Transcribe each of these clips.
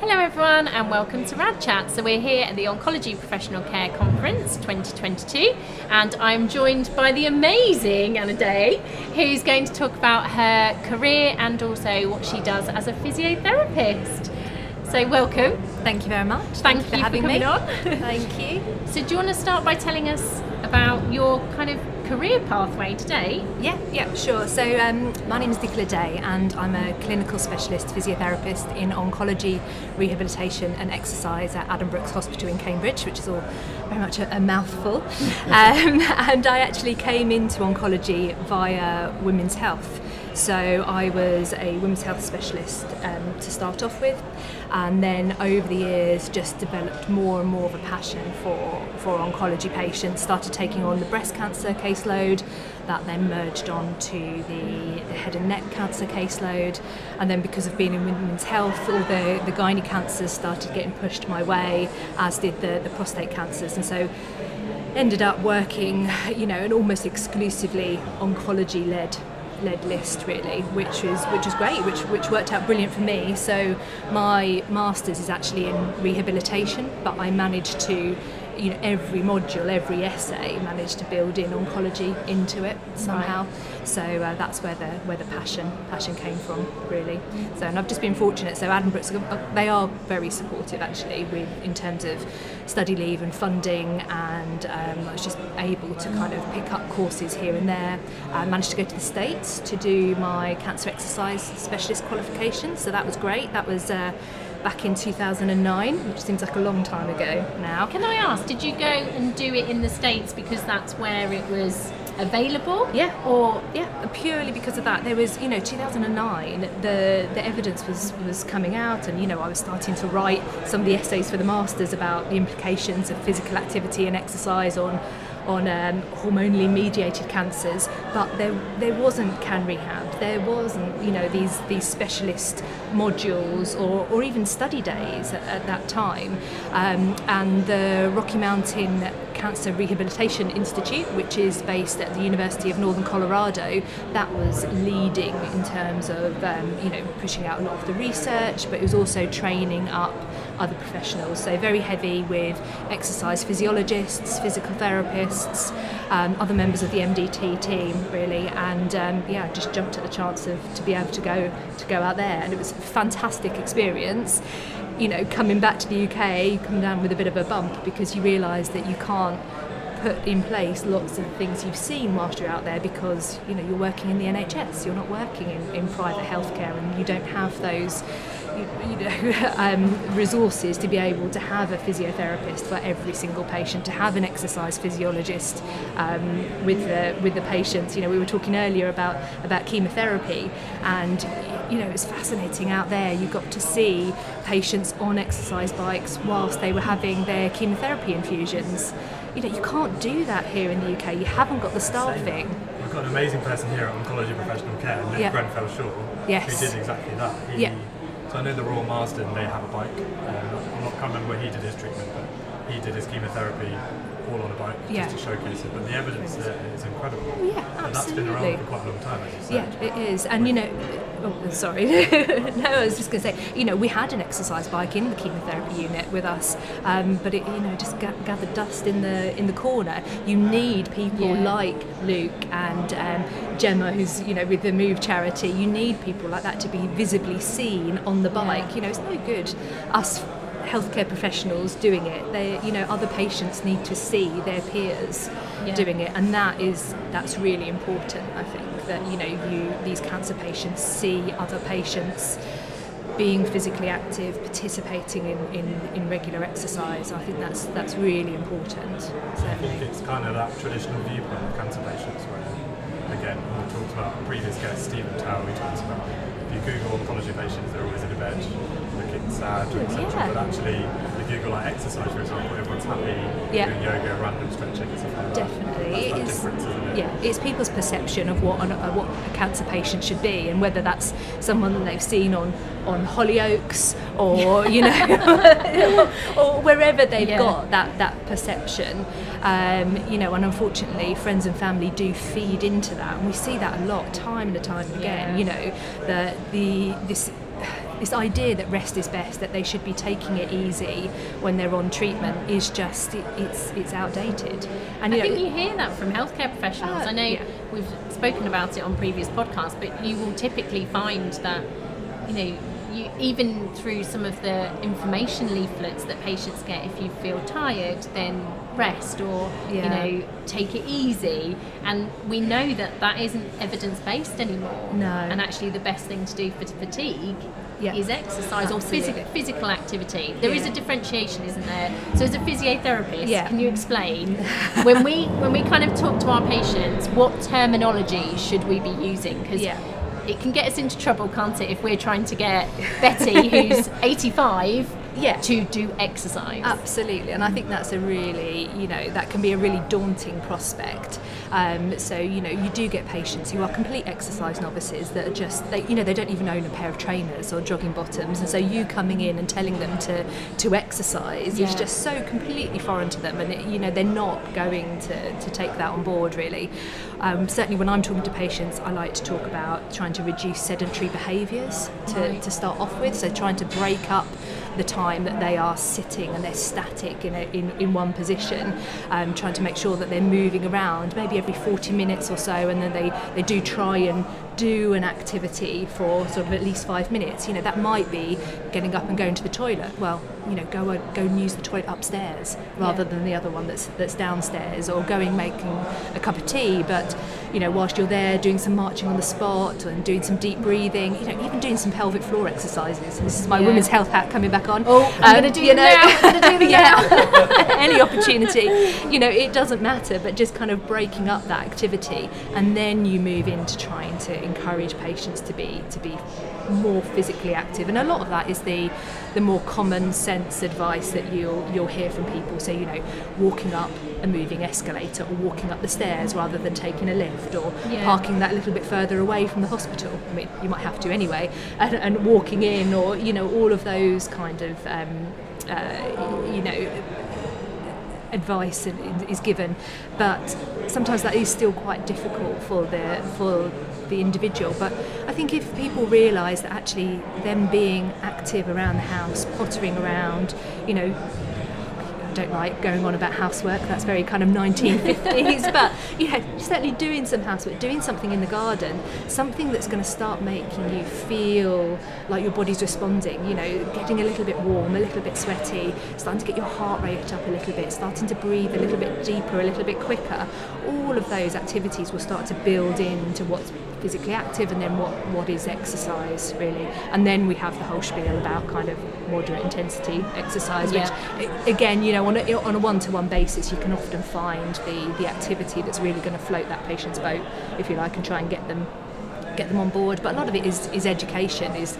Hello, everyone, and welcome to Rad Chat. So, we're here at the Oncology Professional Care Conference 2022, and I'm joined by the amazing Anna Day, who's going to talk about her career and also what she does as a physiotherapist. So, welcome. Thank you very much. Thank, Thank you for having coming me. on. Thank you. So, do you want to start by telling us about your kind of career pathway today? Yeah, yeah, sure. So um, my name is Nicola Day, and I'm a clinical specialist physiotherapist in oncology, rehabilitation, and exercise at Addenbrooke's Hospital in Cambridge, which is all very much a, a mouthful. um, and I actually came into oncology via women's health. So I was a women's health specialist um, to start off with, and then over the years just developed more and more of a passion for, for oncology patients. Started taking on the breast cancer caseload, that then merged on to the, the head and neck cancer caseload, and then because of being in women's health, all the, the gynae cancers started getting pushed my way, as did the, the prostate cancers, and so ended up working, you know, an almost exclusively oncology led led list really which was which was great which which worked out brilliant for me. So my masters is actually in rehabilitation but I managed to you know every module every essay managed to build in oncology into it somehow. Right. so uh, that's where the where the passion passion came from really. So and I've just been fortunate. So Addenbrooke's they are very supportive actually with in terms of study leave and funding and um, I was just able to kind of pick up courses here and there. I managed to go to the States to do my cancer exercise specialist qualification so that was great. That was uh, back in 2009, which seems like a long time ago now. Can I ask, did you go and do it in the States because that's where it was available? Yeah. Or yeah, purely because of that. There was, you know, 2009. The the evidence was was coming out, and you know, I was starting to write some of the essays for the masters about the implications of physical activity and exercise on on um, hormonally mediated cancers, but there there wasn't CanRehab. There wasn't you know these these specialist modules or, or even study days at, at that time. Um, and the Rocky Mountain Cancer Rehabilitation Institute, which is based at the University of Northern Colorado, that was leading in terms of um, you know pushing out a lot of the research, but it was also training up other professionals. So very heavy with exercise physiologists, physical therapists, um, other members of the MDT team, really, and um, yeah, just jumped at the chance of to be able to go to go out there, and it was a fantastic experience you know, coming back to the UK, come down with a bit of a bump because you realise that you can't put in place lots of things you've seen whilst you're out there because you know you're working in the NHS, you're not working in, in private healthcare, and you don't have those you, you know, um, resources to be able to have a physiotherapist for every single patient, to have an exercise physiologist um, with the with the patients. You know, we were talking earlier about about chemotherapy, and you know, it's fascinating out there. You got to see patients on exercise bikes whilst they were having their chemotherapy infusions. You know, you can't do that here in the UK. You haven't got the staffing. We've got an amazing person here at Oncology Professional Care, Luke yep. Grenfell Shaw, yes. who did exactly that. He, yeah I know the Royal Marsden, they have a bike. Um, I can't remember where he did his treatment, but he did his chemotherapy all on a bike yeah. just to showcase it. But the evidence there is incredible. Oh, yeah, absolutely. And that's been around for quite a long time, as you said. Yeah, it is. And you know, oh, sorry. no, I was just going to say, you know, we had an exercise bike in the chemotherapy unit with us, um, but it, you know, just gathered dust in the in the corner. You need people yeah. like Luke and um, Gemma, who's you know with the Move charity. You need people like that to be visibly seen on the bike. Yeah. You know, it's no good us healthcare professionals doing it. They, you know, other patients need to see their peers yeah. doing it, and that is that's really important. I think that you know you these cancer patients see other patients being physically active, participating in, in, in regular exercise. I think that's that's really important. Certainly. I think it's kind of that traditional viewpoint of cancer patients where, again, we talked about previous guest Stephen Tower, we talked about if you Google oncology patients, they're always in a bed looking sad, etc. Yeah. But actually, if you Google like exercise, for example, everyone's happy yeah. doing yoga, random stretching, and stuff like Definitely, that. That's it's, it? yeah, it's people's perception of what an, uh, what a cancer patient should be, and whether that's someone that they've seen on on Hollyoaks or you know, or, wherever they've yeah. got that that perception. Um, you know, and unfortunately, friends and family do feed into that, and we see that a lot, time and time again. You know, the the this this idea that rest is best, that they should be taking it easy when they're on treatment, is just it, it's it's outdated. And I think you hear that from healthcare professionals. Uh, I know yeah. we've spoken about it on previous podcasts, but you will typically find that you know you, even through some of the information leaflets that patients get, if you feel tired, then rest or Yeah. you know take it easy. And we know that that isn't evidence based anymore. No. And actually, the best thing to do for fatigue. Yeah. Is exercise or physical physical activity. There is Yeah. a differentiation, isn't there? So, as a physiotherapist, can you explain when we when we kind of talk to our patients, what terminology should we be using? Because Yeah. It can get us into trouble, can't it, if we're trying to get Betty, who's 85, Yeah. to do exercise. Absolutely, and I think that's a really, you know, that can be a really daunting prospect. Um, so, you know, you do get patients who are complete exercise novices that are just, they, you know, they don't even own a pair of trainers or jogging bottoms, and so you coming in and telling them to to exercise Yeah. is just so completely foreign to them, and it, you know, they're not going to, to take that on board really. Um, certainly, when I'm talking to patients, I like to talk about trying to reduce sedentary behaviours to, Right. to start off with. So, trying to break up the time that they are sitting and they're static in, a, in, in one position, um, trying to make sure that they're moving around maybe every 40 minutes or so, and then they, they do try and do an activity for sort of at least five minutes. You know, that might be getting up and going to the toilet. Well, you know, go go and use the toilet upstairs rather Yeah. than the other one that's that's downstairs, or going making a cup of tea. But you know, whilst you're there doing some marching on the spot and doing some deep breathing, you know, even doing some pelvic floor exercises. This is my Yeah. women's health hat coming back on. Oh, I'm uh, gonna do you know, now, do yeah, any opportunity. You know, it doesn't matter, but just kind of breaking up that activity, and then you move into trying to encourage patients to be to be more physically active. And a lot of that is the the more common sense advice that you'll you'll hear from people. So you know, walking up a moving escalator or walking up the stairs rather than taking a lift or Yeah. parking that little bit further away from the hospital. I mean, you might have to anyway, and, and walking in or you know all of those kind of um, uh, you know advice is- is given, but sometimes that is still quite difficult for the for the individual. But I think if people realise that actually them being active around the house, pottering around, you know. I don't like going on about housework. That's very kind of 1950s. but you know, certainly doing some housework, doing something in the garden, something that's going to start making you feel like your body's responding. You know, getting a little bit warm, a little bit sweaty, starting to get your heart rate up a little bit, starting to breathe a little bit deeper, a little bit quicker. All of those activities will start to build into what's physically active and then what, what is exercise really and then we have the whole spiel about kind of moderate intensity exercise which a- again you know on a, on a one-to-one basis you can often find the, the activity that's really going to float that patient's boat if you like and try and get them get them on board. But a lot of it is, is education is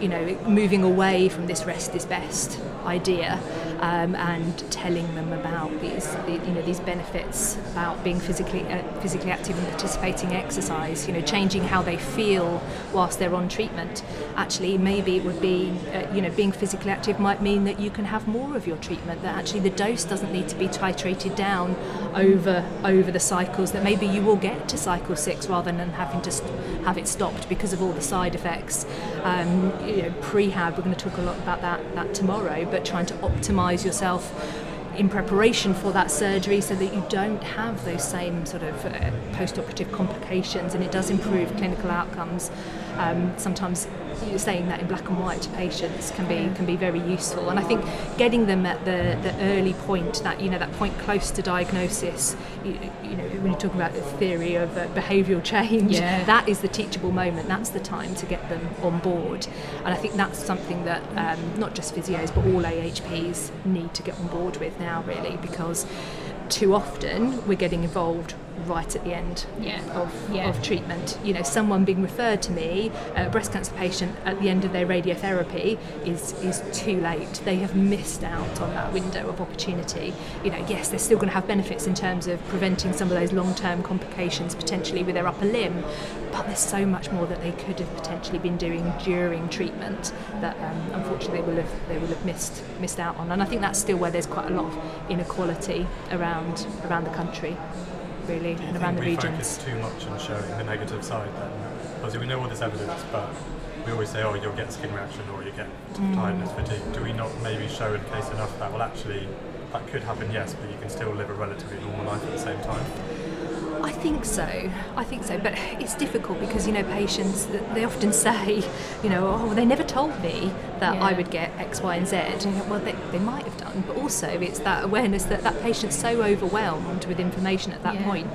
you know moving away from this rest is best idea um, and telling them about these the, you know these benefits about being physically uh, physically active and participating in exercise you know changing how they feel whilst they're on treatment. Actually maybe it would be uh, you know being physically active might mean that you can have more of your treatment that actually the dose doesn't need to be titrated down over over the cycles that maybe you will get to cycle 6 rather than having to st- have it stopped because of all the side effects. Um, you know prehab we're going to talk a lot about that that tomorrow but trying to optimize yourself in preparation for that surgery so that you don't have those same sort of uh, post-operative complications and it does improve clinical outcomes. Um, sometimes saying that in black and white to patients can be can be very useful. And I think getting them at the, the early point that you know that point close to diagnosis you, you know when you talk about the theory of uh, behavioural change Yeah. that is the teachable moment. That's the time to get them on board. And I think that's something that um, not just physios but all AHPs need to get on board with now really because too often we're getting involved right at the end Yeah. of, Yeah. of treatment. You know, someone being referred to me, a breast cancer patient at the end of their radiotherapy is is too late. They have missed out on that window of opportunity. You know, yes, they're still going to have benefits in terms of preventing some of those long-term complications potentially with their upper limb, but there's so much more that they could have potentially been doing during treatment that um, unfortunately they will have they will have missed missed out on. And I think that's still where there's quite a lot of inequality around around the country, really, and around the we regions. focus too much on showing the negative side then? Obviously we know all this evidence, but we always say, oh, you'll get skin reaction or you get mm. tiredness, fatigue. Do we not maybe show in case enough that well actually that could happen, yes, but you can still live a relatively normal life at the same time? I think so. I think so, but it's difficult because you know patients they often say, you know, oh, they never told me that I would get X, Y, and Z. And well, they, they might have done, but also it's that awareness that that patient's so overwhelmed with information at that Yeah. point,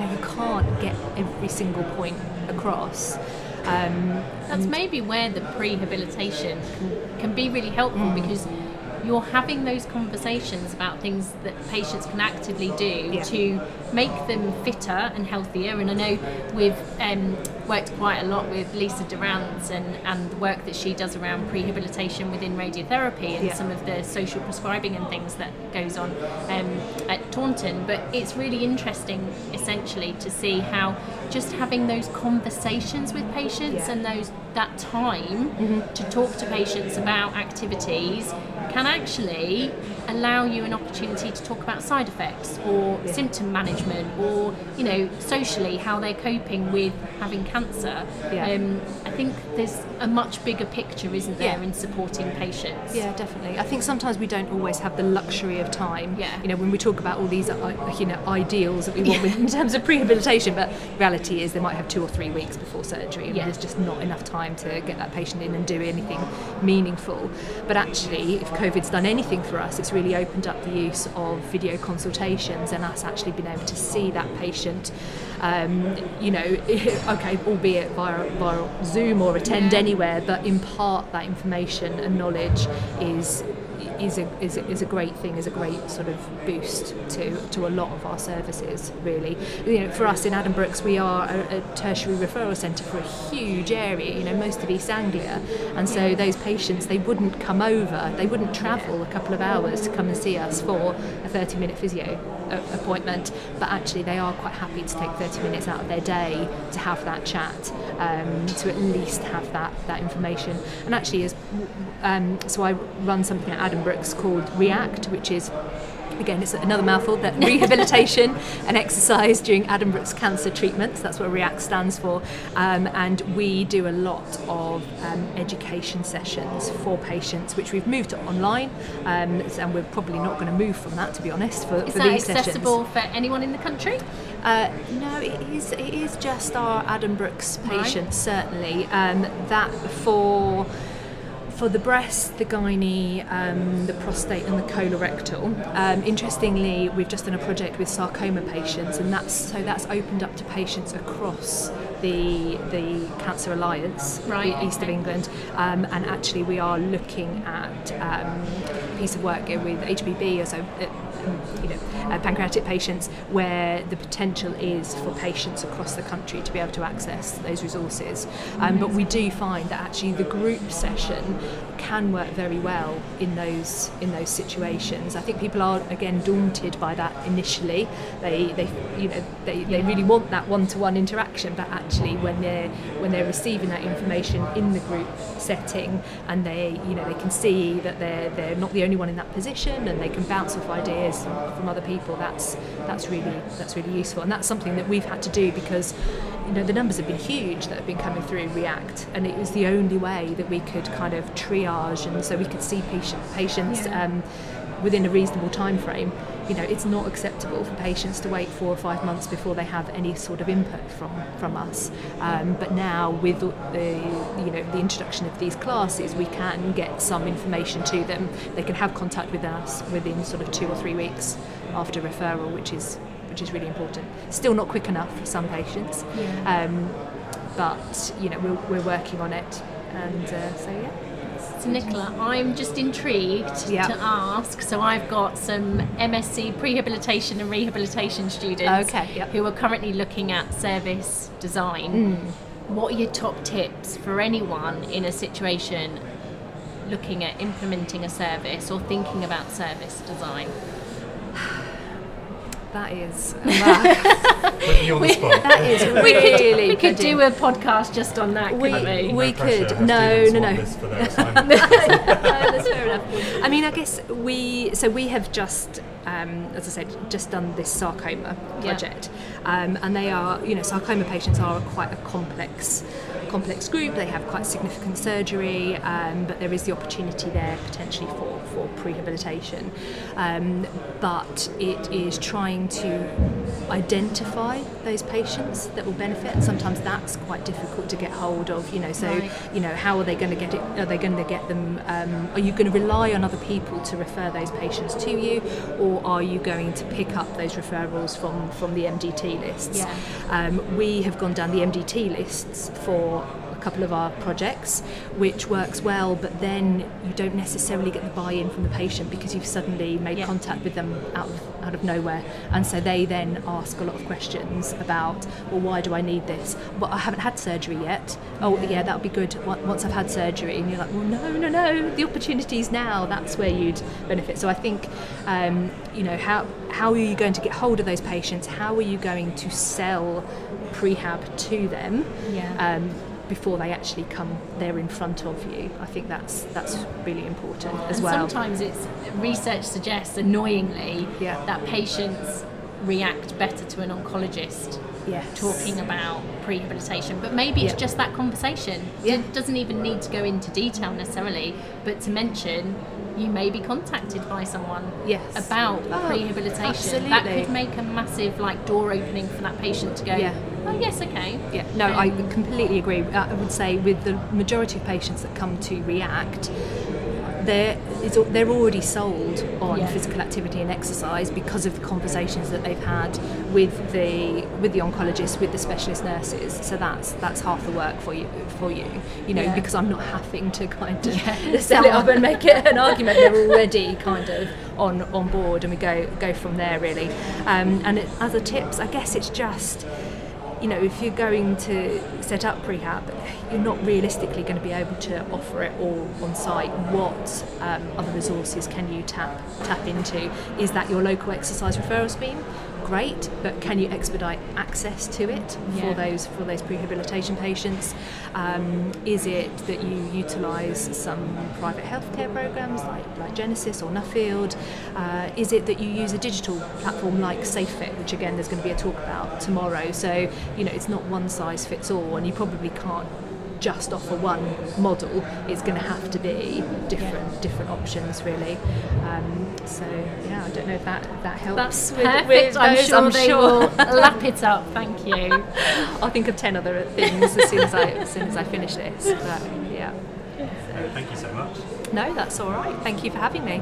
you know, you can't get every single point across. Um, That's maybe where the prehabilitation can, can be really helpful Mm. because you're having those conversations about things that patients can actively do Yeah. to make them fitter and healthier. And I know we've um, worked quite a lot with Lisa Durant and, and the work that she does around prehabilitation within radiotherapy and Yeah. some of the social prescribing and things that goes on um, at Taunton. But it's really interesting, essentially, to see how just having those conversations with patients Yeah. and those that time to talk to patients about activities can actually allow you an opportunity to talk about side effects or Yeah. symptom management or you know socially how they're coping with having cancer Yeah. um, I think there's a much bigger picture isn't there Yeah. in supporting patients Yeah, definitely. I think sometimes we don't always have the luxury of time. Yeah. You know, when we talk about all these, uh, you know, ideals that we want in terms of prehabilitation, but reality is they might have two or three weeks before surgery, and there's just not enough time to get that patient in and do anything meaningful. But actually, if COVID's done anything for us, it's really opened up the use of video consultations and us actually being able to see that patient. Um, you know, okay, albeit via, via Zoom or attend anywhere, but impart that information and knowledge is is a, is a, is a great thing, is a great sort of boost to, to a lot of our services, really. You know, for us in Addenbrooke's, we are a, a tertiary referral centre for a huge area, you know, most of East Anglia. And so those patients, they wouldn't come over, they wouldn't travel a couple of hours to come and see us for a 30 minute physio appointment, but actually they are quite happy to take 30 minutes out of their day to have that chat, um, to at least have that, that information. And actually, as um, so I run something at Addenbrooke's called React, which is again it's another mouthful that rehabilitation and exercise during Addenbrooke's cancer treatments that's what react stands for um, and we do a lot of um, education sessions for patients which we've moved to online um, and we're probably not going to move from that to be honest for, is for that these accessible for anyone in the country uh, no, it is. It is just our Addenbrooke's Right. patients, certainly. Um, that for for the breast, the gynae, um, the prostate, and the colorectal. Um, interestingly, we've just done a project with sarcoma patients, and that's so that's opened up to patients across the the Cancer Alliance, Right, east of. England, um, and actually we are looking at um, a piece of work with HPB, so uh, you know, uh, pancreatic patients, where the potential is for patients across the country to be able to access those resources. Um, but we do find that actually the group session can work very well in those in those situations. I think people are again daunted by that initially. They they you know they, they really want that one-to-one interaction, but actually when they're when they're receiving that information in the group setting and they you know they can see that they're they're not the only one in that position and they can bounce off ideas from, other people that's that's really that's really useful and that's something that we've had to do because you know the numbers have been huge that have been coming through react and it was the only way that we could kind of triage and so we could see patient, patients Yeah. um, within a reasonable time frame you know it's not acceptable for patients to wait four or five months before they have any sort of input from from us. Um, but now with the you know the introduction of these classes we can get some information to them. They can have contact with us within sort of two or three weeks after referral which is which is really important. Still not quick enough for some patients. Um, but you know we're, we're working on it. And uh, so yeah So Nicola, I'm just intrigued Yeah. to ask. So I've got some MSc prehabilitation and rehabilitation students Okay, yep. who are currently looking at service design. Hmm. What are your top tips for anyone in a situation looking at implementing a service or thinking about service design? that is wow. Putting you on the spot. that is We could, we could do a podcast just on that, We- couldn't we? we- No pressure, could- have no, students no, no. this for their assignment. No, that's fair enough. I mean, I guess we so we have just, um, as I said, just done this sarcoma Yeah. project, um, and they are, you know, sarcoma patients are quite a complex complex group, they have quite significant surgery, um, but there is the opportunity there potentially for, for prehabilitation. Um, but it is trying to identify those patients that will benefit, and sometimes that's quite difficult to get hold of. You know, so Right. you know, how are they going to get it? Are they going to get them? Um, are you going to rely on other people to refer those patients to you, or are you going to pick up those referrals from from the MDT lists? Yeah. Um, we have gone down the MDT lists for couple of our projects, which works well, but then you don't necessarily get the buy-in from the patient because you've suddenly made Yeah. contact with them out of, out of nowhere, and so they then ask a lot of questions about, well, why do I need this? Well, I haven't had surgery yet. Oh, yeah, that would be good once I've had surgery. And you're like, well, no, no, no, the opportunity's now. That's where you'd benefit. So I think, um, you know, how how are you going to get hold of those patients? How are you going to sell prehab to them? Yeah. Um, before they actually come there in front of you, I think that's that's really important as and well. sometimes it's research suggests annoyingly Yeah. that patients react better to an oncologist Yes. talking about prehabilitation but maybe it's Yeah. just that conversation Yeah. it doesn't even need to go into detail necessarily but to mention you may be contacted by someone Yes. about Oh, prehabilitation that could make a massive like door opening for that patient to go Yeah. Oh yes okay Yeah, no, I Um, completely agree. Uh, I would say with the majority of patients that come to React, they're, they're already sold on Yeah. physical activity and exercise because of the conversations that they've had with the with the oncologist, with the specialist nurses. So that's that's half the work for you for you. You know, Yeah. because I'm not having to kind of Yeah. sell it up and make it an argument. They're already kind of on on board, and we go go from there really. Um, and it, other tips, I guess it's just you know, if you're going to set up prehab, you're not realistically going to be able to offer it all on site. What um, other resources can you tap tap into? Is that your local exercise referral scheme? Great, but can you expedite access to it Yeah. for those for those prehabilitation patients? Um, is it that you utilise some private healthcare programs like, like Genesis or Nuffield? Uh, is it that you use a digital platform like SafeFit, which again there's going to be a talk about tomorrow? So you know it's not one size fits all, and you probably can't just offer one model. It's going to have to be different different options really. Um, so yeah, I don't know if that that helps. that's with- perfect with I'm those, sure they will lap it up thank you I'll think of ten other things as soon as I as soon as I finish this. But yeah. Uh, thank you so much. No, that's all right. Thank you for having me.